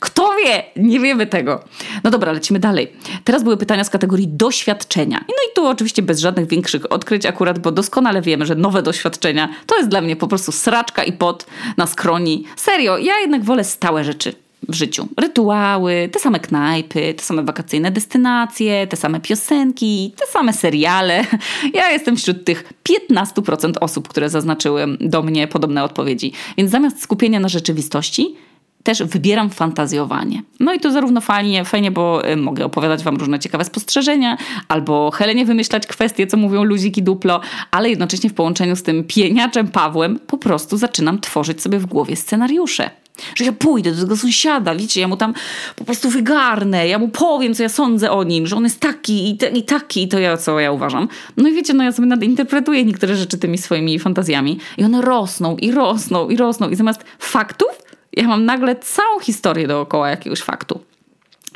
Kto wie? Nie wiemy tego. No dobra, lecimy dalej. Teraz były pytania z kategorii doświadczenia. No i tu oczywiście bez żadnych większych odkryć akurat, bo doskonale wiemy, że nowe doświadczenia to jest dla mnie po prostu sraczka i pot na skroni. Serio, ja jednak wolę stałe rzeczy w życiu. Rytuały, te same knajpy, te same wakacyjne destynacje, te same piosenki, te same seriale. Ja jestem wśród tych 15% osób, które zaznaczyły do mnie podobne odpowiedzi. Więc zamiast skupienia na rzeczywistości, też wybieram fantazjowanie. No i to zarówno fajnie, fajnie, bo y, mogę opowiadać wam różne ciekawe spostrzeżenia, albo Helenie wymyślać kwestie, co mówią luziki duplo, ale jednocześnie w połączeniu z tym pieniaczem Pawłem po prostu zaczynam tworzyć sobie w głowie scenariusze. Że ja pójdę do tego sąsiada, wiecie, ja mu tam po prostu wygarnę, ja mu powiem, co ja sądzę o nim, że on jest taki i, te, i taki, i to ja, co ja uważam. No i wiecie, no ja sobie nadinterpretuję niektóre rzeczy tymi swoimi fantazjami i one rosną i rosną i rosną i zamiast faktów ja mam nagle całą historię dookoła jakiegoś faktu.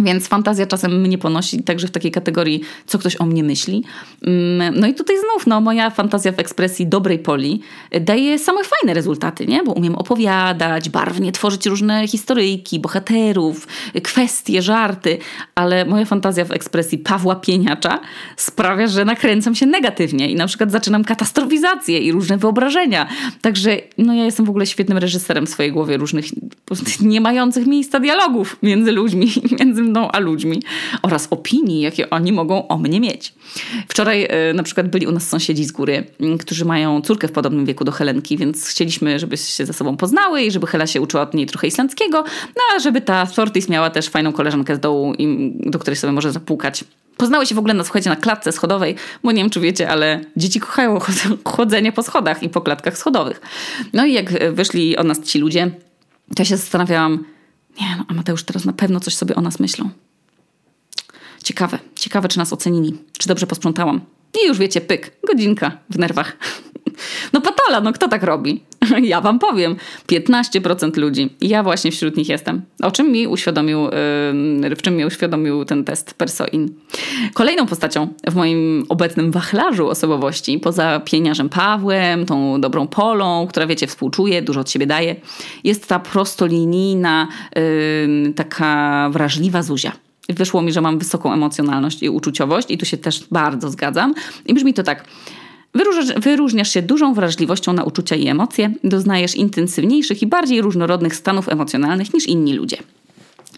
Więc fantazja czasem mnie ponosi także w takiej kategorii, co ktoś o mnie myśli. Mm, no i tutaj znów, no, moja fantazja w ekspresji dobrej poli daje same fajne rezultaty, nie? Bo umiem opowiadać, barwnie tworzyć różne historyjki, bohaterów, kwestie, żarty, ale moja fantazja w ekspresji Pawła Pieniacza sprawia, że nakręcam się negatywnie i na przykład zaczynam katastrofizację i różne wyobrażenia. Także no, ja jestem w ogóle świetnym reżyserem w swojej głowie różnych nie mających miejsca dialogów między ludźmi, między mną a ludźmi oraz opinii, jakie oni mogą o mnie mieć. Wczoraj e, na przykład byli u nas sąsiedzi z góry, którzy mają córkę w podobnym wieku do Helenki, więc chcieliśmy, żeby się ze sobą poznały i żeby Hela się uczyła od niej trochę islandzkiego, no a żeby ta Sortis miała też fajną koleżankę z dołu, do której sobie może zapukać. Poznały się w ogóle na, słuchajcie, na klatce schodowej, bo nie wiem, czy wiecie, ale dzieci kochają chodzenie po schodach i po klatkach schodowych. No i jak wyszli od nas ci ludzie, to ja się zastanawiałam, nie no, a Mateusz teraz na pewno coś sobie o nas myślą. Ciekawe, ciekawe, czy nas ocenili, czy dobrze posprzątałam. I już wiecie, pyk, godzinka w nerwach. No patola, no kto tak robi? Ja wam powiem, 15% ludzi. Ja właśnie wśród nich jestem. O czym mi uświadomił, w czym mi uświadomił ten test Persoin. Kolejną postacią w moim obecnym wachlarzu osobowości, poza pieniarzem Pawłem, tą dobrą Polą, która wiecie, współczuje, dużo od siebie daje, jest ta prostolinijna, taka wrażliwa Zuzia. Wyszło mi, że mam wysoką emocjonalność i uczuciowość i tu się też bardzo zgadzam. I brzmi to tak. Wyróżniasz się dużą wrażliwością na uczucia i emocje, doznajesz intensywniejszych i bardziej różnorodnych stanów emocjonalnych niż inni ludzie.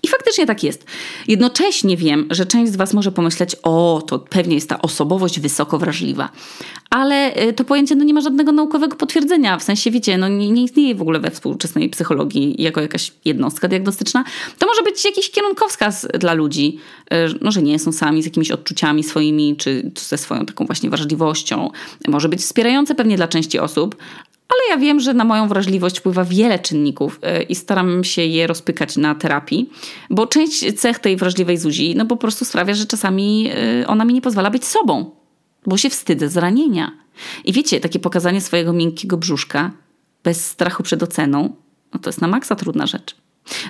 I faktycznie tak jest. Jednocześnie wiem, że część z Was może pomyśleć, o, to pewnie jest ta osobowość wysoko wrażliwa. Ale y, to pojęcie no, nie ma żadnego naukowego potwierdzenia. W sensie, wiecie, no, nie, nie istnieje w ogóle we współczesnej psychologii jako jakaś jednostka diagnostyczna. To może być jakiś kierunkowskaz dla ludzi, y, no, że nie są sami z jakimiś odczuciami swoimi, czy ze swoją taką właśnie wrażliwością. Może być wspierające pewnie dla części osób, ale ja wiem, że na moją wrażliwość wpływa wiele czynników y, i staram się je rozpykać na terapii, bo część cech tej wrażliwej Zuzi no po prostu sprawia, że czasami y, ona mi nie pozwala być sobą, bo się wstydzę zranienia. I wiecie, takie pokazanie swojego miękkiego brzuszka bez strachu przed oceną, no to jest na maksa trudna rzecz.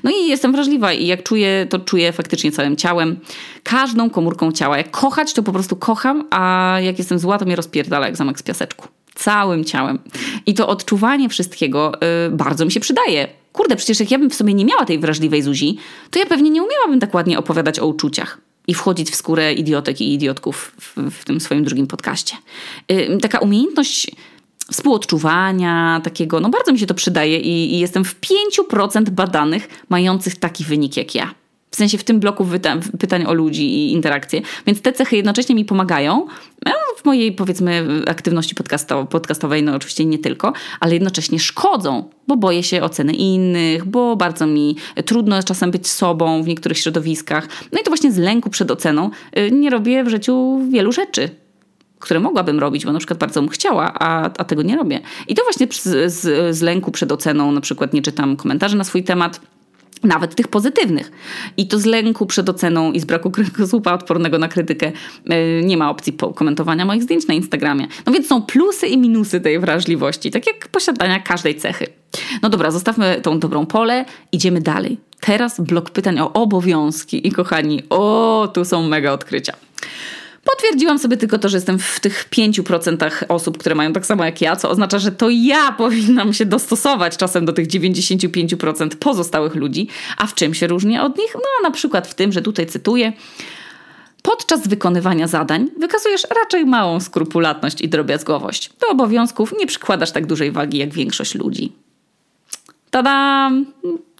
No i jestem wrażliwa i jak czuję, to czuję faktycznie całym ciałem, każdą komórką ciała. Jak kochać, to po prostu kocham, a jak jestem zła, to mnie rozpierdala jak zamek z piaseczku całym ciałem. I to odczuwanie wszystkiego yy, bardzo mi się przydaje. Kurde, przecież jak ja bym w sobie nie miała tej wrażliwej Zuzi, to ja pewnie nie umiałabym tak ładnie opowiadać o uczuciach i wchodzić w skórę idiotek i idiotków w, w tym swoim drugim podcaście. Yy, taka umiejętność współodczuwania, takiego, no bardzo mi się to przydaje i, i jestem w 5% badanych mających taki wynik jak ja. W sensie w tym bloku pytań o ludzi i interakcje. Więc te cechy jednocześnie mi pomagają no, w mojej, powiedzmy, aktywności podcastowej, no oczywiście nie tylko, ale jednocześnie szkodzą, bo boję się oceny innych, bo bardzo mi trudno czasem być sobą w niektórych środowiskach. No i to właśnie z lęku przed oceną y, nie robię w życiu wielu rzeczy które mogłabym robić, bo na przykład bardzo bym chciała, a, a tego nie robię. I to właśnie z, z, z lęku przed oceną, na przykład nie czytam komentarzy na swój temat, nawet tych pozytywnych. I to z lęku przed oceną i z braku kręgosłupa odpornego na krytykę yy, nie ma opcji komentowania moich zdjęć na Instagramie. No więc są plusy i minusy tej wrażliwości, tak jak posiadania każdej cechy. No dobra, zostawmy tą dobrą pole, idziemy dalej. Teraz blok pytań o obowiązki i kochani, o, tu są mega odkrycia. Potwierdziłam sobie tylko to, że jestem w tych 5% osób, które mają tak samo jak ja, co oznacza, że to ja powinnam się dostosować czasem do tych 95% pozostałych ludzi. A w czym się różnię od nich? No, na przykład w tym, że tutaj cytuję. Podczas wykonywania zadań wykazujesz raczej małą skrupulatność i drobiazgowość. Do obowiązków nie przykładasz tak dużej wagi jak większość ludzi. Tada!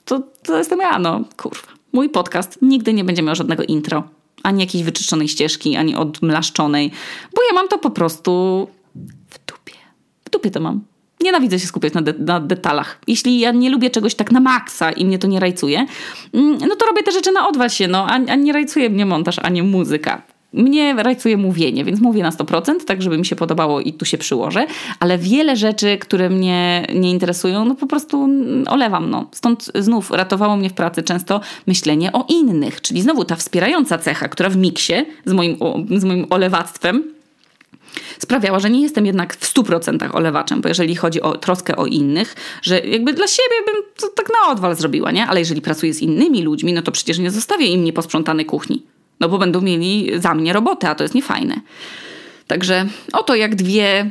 To, to jestem ja, no kurwa. Mój podcast nigdy nie będzie miał żadnego intro ani jakiejś wyczyszczonej ścieżki, ani odmlaszczonej, bo ja mam to po prostu w dupie. W dupie to mam. Nienawidzę się skupiać na, de na, detalach. Jeśli ja nie lubię czegoś tak na maksa i mnie to nie rajcuje, mm, no to robię te rzeczy na odwal się, no, a, a nie rajcuje mnie montaż, ani muzyka. Mnie rajcuje mówienie, więc mówię na 100%, tak żeby mi się podobało i tu się przyłożę, ale wiele rzeczy, które mnie nie interesują, no po prostu olewam. No. Stąd znów ratowało mnie w pracy często myślenie o innych, czyli znowu ta wspierająca cecha, która w miksie z moim, z moim olewactwem sprawiała, że nie jestem jednak w 100% olewaczem, bo jeżeli chodzi o troskę o innych, że jakby dla siebie bym to tak na odwal zrobiła, nie? Ale jeżeli pracuję z innymi ludźmi, no to przecież nie zostawię im nieposprzątanej kuchni. No bo będą mieli za mnie robotę, a to jest niefajne. Także oto jak dwie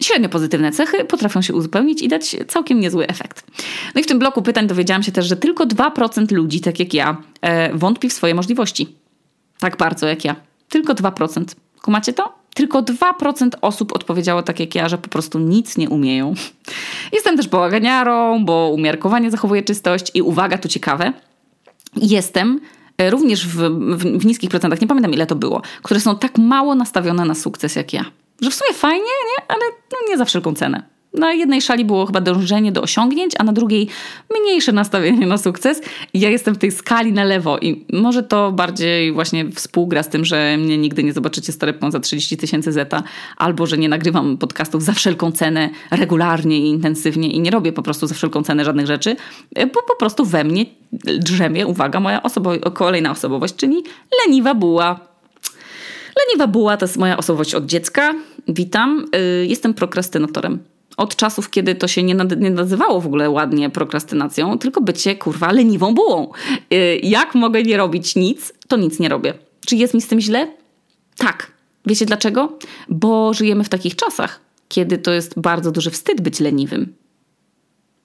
średnio pozytywne cechy potrafią się uzupełnić i dać całkiem niezły efekt. No i w tym bloku pytań dowiedziałam się też, że tylko 2% ludzi, tak jak ja, e, wątpi w swoje możliwości. Tak bardzo jak ja. Tylko 2%. Kumacie to? Tylko 2% osób odpowiedziało tak jak ja, że po prostu nic nie umieją. Jestem też bałaganiarą, bo umiarkowanie zachowuje czystość i uwaga, to ciekawe, jestem również w, w, w, niskich procentach, nie pamiętam ile to było, które są tak mało nastawione na sukces jak ja. Że w sumie fajnie, nie? ale no nie za wszelką cenę. Na jednej szali było chyba dążenie do osiągnięć, a na drugiej mniejsze nastawienie na sukces. Ja jestem w tej skali na lewo i może to bardziej właśnie współgra z tym, że mnie nigdy nie zobaczycie z za 30 tysięcy zeta, albo że nie nagrywam podcastów za wszelką cenę regularnie i intensywnie i nie robię po prostu za wszelką cenę żadnych rzeczy, bo po prostu we mnie drzemie, uwaga, moja osobo- kolejna osobowość, czyli leniwa buła. Leniwa buła to jest moja osobowość od dziecka. Witam. Y, jestem prokrastynatorem od czasów, kiedy to się nie, nie nazywało w ogóle ładnie prokrastynacją, tylko bycie kurwa leniwą bułą. Y, jak mogę nie robić nic, to nic nie robię. Czy jest mi z tym źle? Tak. Wiecie dlaczego? Bo żyjemy w takich czasach, kiedy to jest bardzo duży wstyd być leniwym.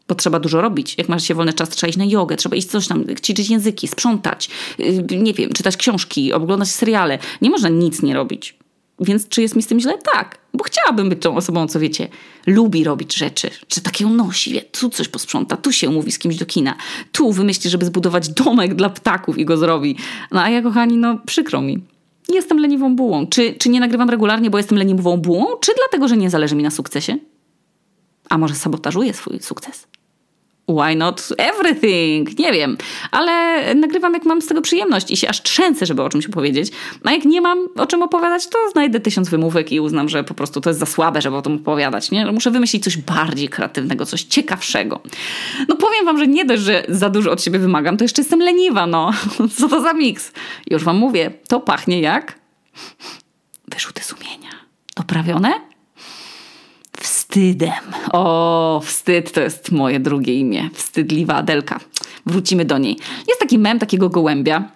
Bo trzeba dużo robić. Jak masz się wolny czas, trzeba iść na jogę, trzeba iść coś tam, ćwiczyć języki, sprzątać, y, nie wiem, czytać książki, oglądać seriale. Nie można nic nie robić. Więc czy jest mi z tym źle? Tak, bo chciałabym być tą osobą, co wiecie, lubi robić rzeczy, czy takie nosi, wie, tu coś posprząta, tu się umówi z kimś do kina, tu wymyśli, żeby zbudować domek dla ptaków i go zrobi. No a ja, kochani, no przykro mi. Jestem leniwą bułą. Czy, czy nie nagrywam regularnie, bo jestem leniwą bułą, czy dlatego, że nie zależy mi na sukcesie? A może sabotażuję swój sukces? Why not everything? Nie wiem, ale nagrywam jak mam z tego przyjemność i się aż trzęsę, żeby o czymś opowiedzieć. A jak nie mam o czym opowiadać, to znajdę tysiąc wymówek i uznam, że po prostu to jest za słabe, żeby o tym opowiadać. Nie? Muszę wymyślić coś bardziej kreatywnego, coś ciekawszego. No powiem wam, że nie dość, że za dużo od siebie wymagam, to jeszcze jestem leniwa, no. Co to za miks? Już wam mówię, to pachnie jak wyrzuty sumienia. Doprawione? Wstydem. O, wstyd to jest moje drugie imię. Wstydliwa Adelka. Wrócimy do niej. Jest taki mem takiego gołębia,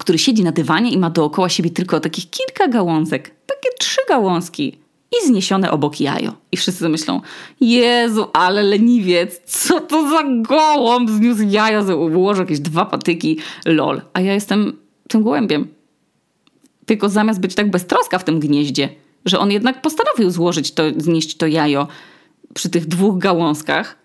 który siedzi na dywanie i ma dookoła siebie tylko takich kilka gałązek. Takie trzy gałązki. I zniesione obok jajo. I wszyscy myślą, Jezu, ale leniwiec, co to za gołąb zniósł jajo, ułożył jakieś dwa patyki, lol. A ja jestem tym gołębiem. Tylko zamiast być tak beztroska w tym gnieździe, że on jednak postanowił złożyć to, znieść to jajo przy tych dwóch gałązkach,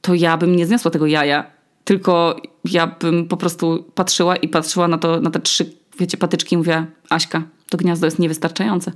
to ja bym nie zniosła tego jaja, tylko ja bym po prostu patrzyła i patrzyła na, to, na te trzy, wiecie, patyczki i mówiła, Aśka, to gniazdo jest niewystarczające.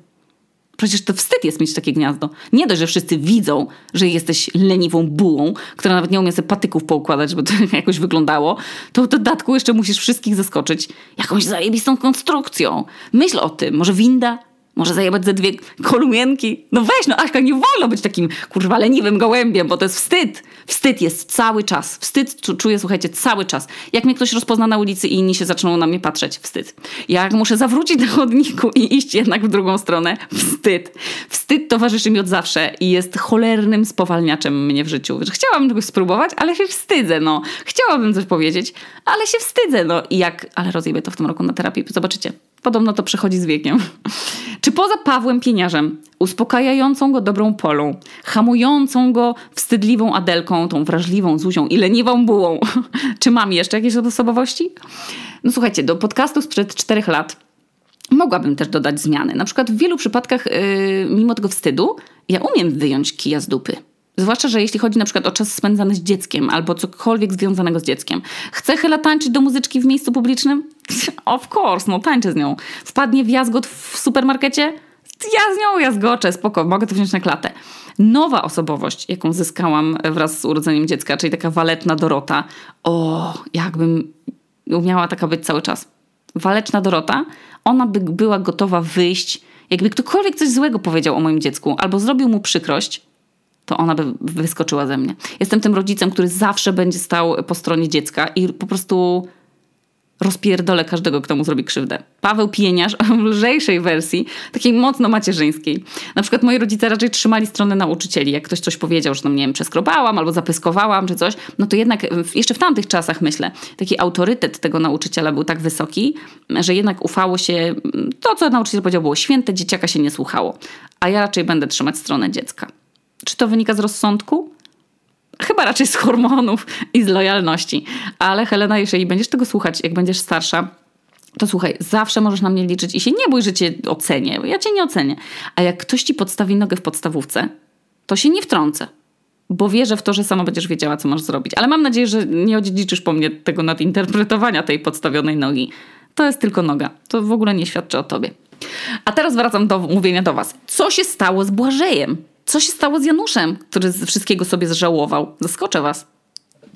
Przecież to wstyd jest mieć takie gniazdo. Nie dość, że wszyscy widzą, że jesteś leniwą bułą, która nawet nie umie sobie patyków poukładać, żeby to jakoś wyglądało, to w dodatku jeszcze musisz wszystkich zaskoczyć jakąś zajebistą konstrukcją. Myśl o tym, może winda, Może zajebać ze dwie kolumienki? No weź, no Aśka, nie wolno być takim kurwa leniwym gołębiem, bo to jest wstyd. Wstyd jest cały czas. Wstyd czuję, słuchajcie, cały czas. Jak mnie ktoś rozpozna na ulicy i inni się zaczną na mnie patrzeć, wstyd. Jak muszę zawrócić na chodniku i iść jednak w drugą stronę, wstyd. Wstyd towarzyszy mi od zawsze i jest cholernym spowalniaczem mnie w życiu. Chciałabym czegoś spróbować, ale się wstydzę, no. Chciałabym coś powiedzieć, ale się wstydzę, no. I jak, ale rozjebię to w tym roku na terapii, zobaczycie. Podobno to przychodzi z wiekiem. Czy poza Pawłem Pieniarzem, uspokajającą go dobrą polą, hamującą go wstydliwą Adelką, tą wrażliwą Zuzią i leniwą bułą, czy mam jeszcze jakieś osobowości? No słuchajcie, do podcastu sprzed czterech lat mogłabym też dodać zmiany. Na przykład w wielu przypadkach, yy, mimo tego wstydu, ja umiem wyjąć kija z dupy. Zwłaszcza, że jeśli chodzi na przykład o czas spędzany z dzieckiem albo cokolwiek związanego z dzieckiem. Chce Hela tańczyć do muzyczki w miejscu publicznym? Of course, no tańczę z nią. Wpadnie w jazgot w supermarkecie? Ja z nią jazgoczę, spoko, mogę to wziąć na klatę. Nowa osobowość, jaką zyskałam wraz z urodzeniem dziecka, czyli taka waletna Dorota. O, jakbym umiała taka być cały czas. Waleczna Dorota, ona by była gotowa wyjść, jakby ktokolwiek coś złego powiedział o moim dziecku albo zrobił mu przykrość, to ona by wyskoczyła ze mnie. Jestem tym rodzicem, który zawsze będzie stał po stronie dziecka i po prostu rozpierdolę każdego, kto mu zrobi krzywdę. Paweł Pieniarz w lżejszej wersji, takiej mocno macierzyńskiej. Na przykład moi rodzice raczej trzymali stronę nauczycieli. Jak ktoś coś powiedział, że tam, nie wiem, przeskrobałam albo zapyskowałam czy coś, no to jednak jeszcze w tamtych czasach, myślę, taki autorytet tego nauczyciela był tak wysoki, że jednak ufało się, to co nauczyciel powiedział było święte, dzieciaka się nie słuchało. A ja raczej będę trzymać stronę dziecka. Czy to wynika z rozsądku? Chyba raczej z hormonów i z lojalności. Ale Helena, jeżeli będziesz tego słuchać, jak będziesz starsza, to słuchaj, zawsze możesz na mnie liczyć i się nie bój, że cię ocenię. Ja cię nie ocenię. A jak ktoś ci podstawi nogę w podstawówce, to się nie wtrącę. Bo wierzę w to, że sama będziesz wiedziała, co masz zrobić. Ale mam nadzieję, że nie odziedziczysz po mnie tego nadinterpretowania tej podstawionej nogi. To jest tylko noga. To w ogóle nie świadczy o tobie. A teraz wracam do mówienia do was. Co się stało z Błażejem? Co się stało z Januszem, który wszystkiego sobie zżałował? Zaskoczę was.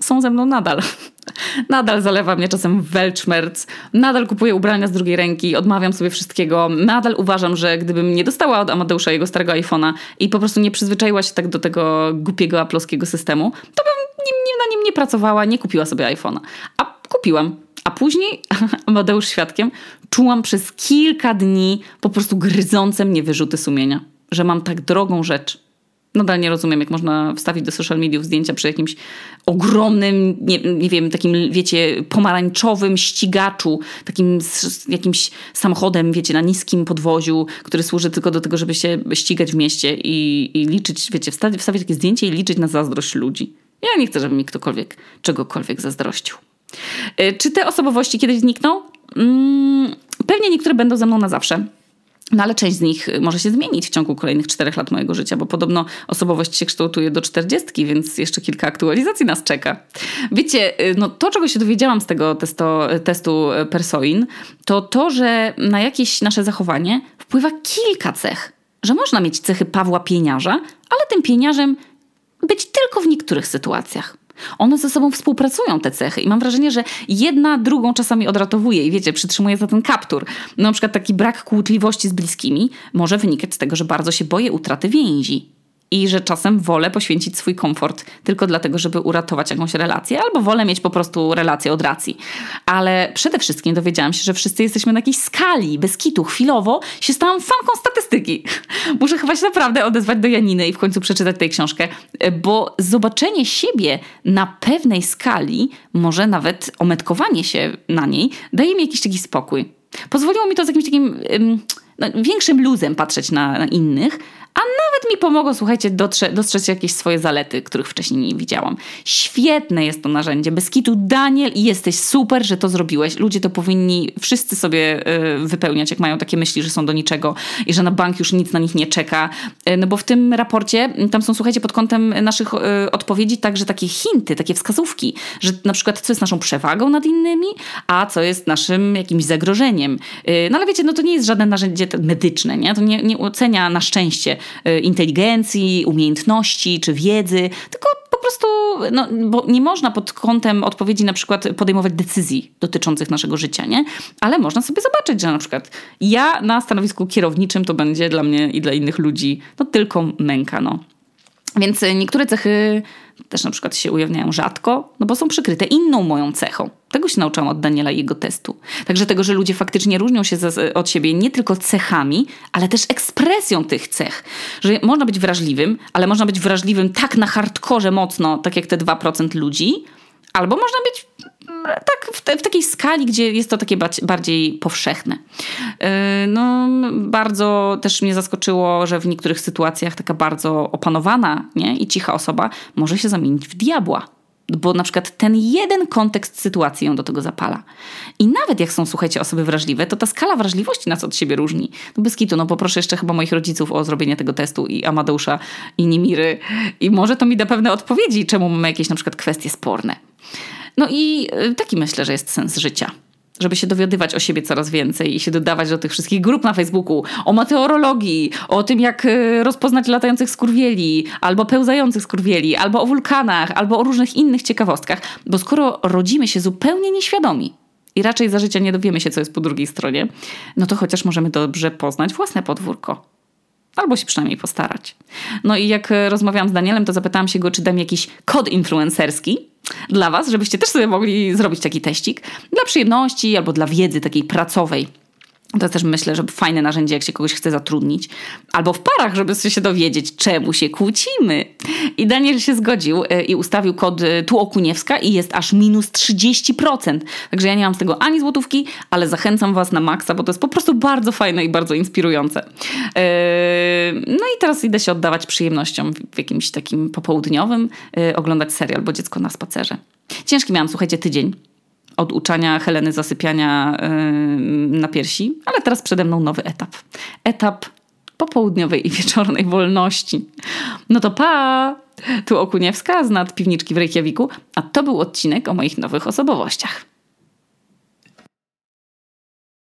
Są ze mną nadal. Nadal zalewa mnie czasem welczmerc, nadal kupuję ubrania z drugiej ręki, odmawiam sobie wszystkiego. Nadal uważam, że gdybym nie dostała od Amadeusza jego starego iPhone'a i po prostu nie przyzwyczaiła się tak do tego głupiego aploskiego systemu, to bym nim, na nim nie pracowała, nie kupiła sobie iPhone'a. A kupiłam. A później, Amadeusz świadkiem, czułam przez kilka dni po prostu gryzące mnie wyrzuty sumienia, że mam tak drogą rzecz Nadal nie rozumiem, jak można wstawić do social mediów zdjęcia przy jakimś ogromnym, nie, nie wiem, takim, wiecie, pomarańczowym ścigaczu, takim z, jakimś samochodem, wiecie, na niskim podwoziu, który służy tylko do tego, żeby się ścigać w mieście i, i liczyć, wiecie, wstawić, wstawić takie zdjęcie i liczyć na zazdrość ludzi. Ja nie chcę, żeby mi ktokolwiek czegokolwiek zazdrościł. E, czy te osobowości kiedyś znikną? Mm, pewnie niektóre będą ze mną na zawsze no ale część z nich może się zmienić w ciągu kolejnych czterech lat mojego życia, bo podobno osobowość się kształtuje do czterdziestki, więc jeszcze kilka aktualizacji nas czeka. Wiecie, y, no to czego się dowiedziałam z tego testo, testu Persoin, to to, że na jakieś nasze zachowanie wpływa kilka cech. Że można mieć cechy Pawła Pieniarza, ale tym pieniarzem być tylko w niektórych sytuacjach. One ze sobą współpracują, te cechy, i mam wrażenie, że jedna drugą czasami odratowuje i wiecie, przytrzymuje za ten kaptur. No, na przykład taki brak kłótliwości z bliskimi może wynikać z tego, że bardzo się boję utraty więzi i że czasem wolę poświęcić swój komfort tylko dlatego, żeby uratować jakąś relację, albo wolę mieć po prostu relację od racji. Ale przede wszystkim dowiedziałam się, że wszyscy jesteśmy na jakiejś skali, bez kitu. Chwilowo się stałam fanką statystyki. Muszę chyba się naprawdę odezwać do Janiny i w końcu przeczytać tę książkę, bo zobaczenie siebie na pewnej skali, może nawet ometkowanie się na niej, daje mi jakiś taki spokój. Pozwoliło mi to z jakimś takim no, większym luzem patrzeć na, na innych, a nawet mi pomogło, słuchajcie, dotrze, dostrzec jakieś swoje zalety, których wcześniej nie widziałam. Świetne jest to narzędzie. Bez kitu, Daniel, jesteś super, że to zrobiłeś. Ludzie to powinni wszyscy sobie y, wypełniać, jak mają takie myśli, że są do niczego i że na bank już nic na nich nie czeka. Y, no bo w tym raporcie, tam są, słuchajcie, pod kątem naszych y, odpowiedzi także takie hinty, takie wskazówki, że na przykład co jest naszą przewagą nad innymi, a co jest naszym jakimś zagrożeniem. no ale wiecie, no to nie jest żadne narzędzie medyczne, nie? To nie, nie ocenia na szczęście inteligencji, umiejętności czy wiedzy, tylko po prostu, no, bo nie można pod kątem odpowiedzi na przykład podejmować decyzji dotyczących naszego życia, nie? Ale można sobie zobaczyć, że na przykład ja na stanowisku kierowniczym to będzie dla mnie i dla innych ludzi no tylko męka, no. Więc niektóre cechy też na przykład się ujawniają rzadko, no bo są przykryte inną moją cechą. Tego się nauczyłam od Daniela i jego testu. Także tego, że ludzie faktycznie różnią się od siebie nie tylko cechami, ale też ekspresją tych cech. Że można być wrażliwym, ale można być wrażliwym tak na hardkorze mocno, tak jak te 2% ludzi, albo można być tak w, te, w, takiej skali, gdzie jest to takie bardziej powszechne. Yy, no, bardzo też mnie zaskoczyło, że w niektórych sytuacjach taka bardzo opanowana nie? i cicha osoba może się zamienić w diabła. Bo na przykład ten jeden kontekst sytuacji ją do tego zapala. I nawet jak są, słuchajcie, osoby wrażliwe, to ta skala wrażliwości nas od siebie różni. No bez kitu, no poproszę jeszcze chyba moich rodziców o zrobienie tego testu i Amadeusza i Nimiry. I może to mi da pewne odpowiedzi, czemu mamy jakieś na przykład kwestie sporne. No i y, taki myślę, że jest sens życia. Żeby się dowiadywać o siebie coraz więcej i się dodawać do tych wszystkich grup na Facebooku, o meteorologii, o tym jak y, rozpoznać latających skurwieli, albo pełzających skurwieli, albo o wulkanach, albo o różnych innych ciekawostkach, bo skoro rodzimy się zupełnie nieświadomi i raczej za życia nie dowiemy się, co jest po drugiej stronie, no to chociaż możemy dobrze poznać własne podwórko. Albo się przynajmniej postarać. No i jak y, rozmawiałam z Danielem, to zapytałam się go, czy da mi jakiś kod influencerski, dla Was, żebyście też sobie mogli zrobić taki teścik dla przyjemności albo dla wiedzy takiej pracowej. To też myślę, że fajne narzędzie, jak się kogoś chce zatrudnić. Albo w parach, żeby się dowiedzieć, czemu się kłócimy. I Daniel się zgodził e, i ustawił kod e, tu Okuniewska i jest aż minus 30%. Także ja nie mam z tego ani złotówki, ale zachęcam Was na maksa, bo to jest po prostu bardzo fajne i bardzo inspirujące. E, no i teraz idę się oddawać przyjemnościom w jakimś takim popołudniowym, oglądać serial, bo dziecko na spacerze. Ciężki miałam, słuchajcie, tydzień od uczania Heleny zasypiania na piersi, ale teraz przede mną nowy etap. Etap popołudniowej i wieczornej wolności. No to pa! Tu Okuniewska z nad piwniczki w Reykjaviku, a to był odcinek o moich nowych osobowościach.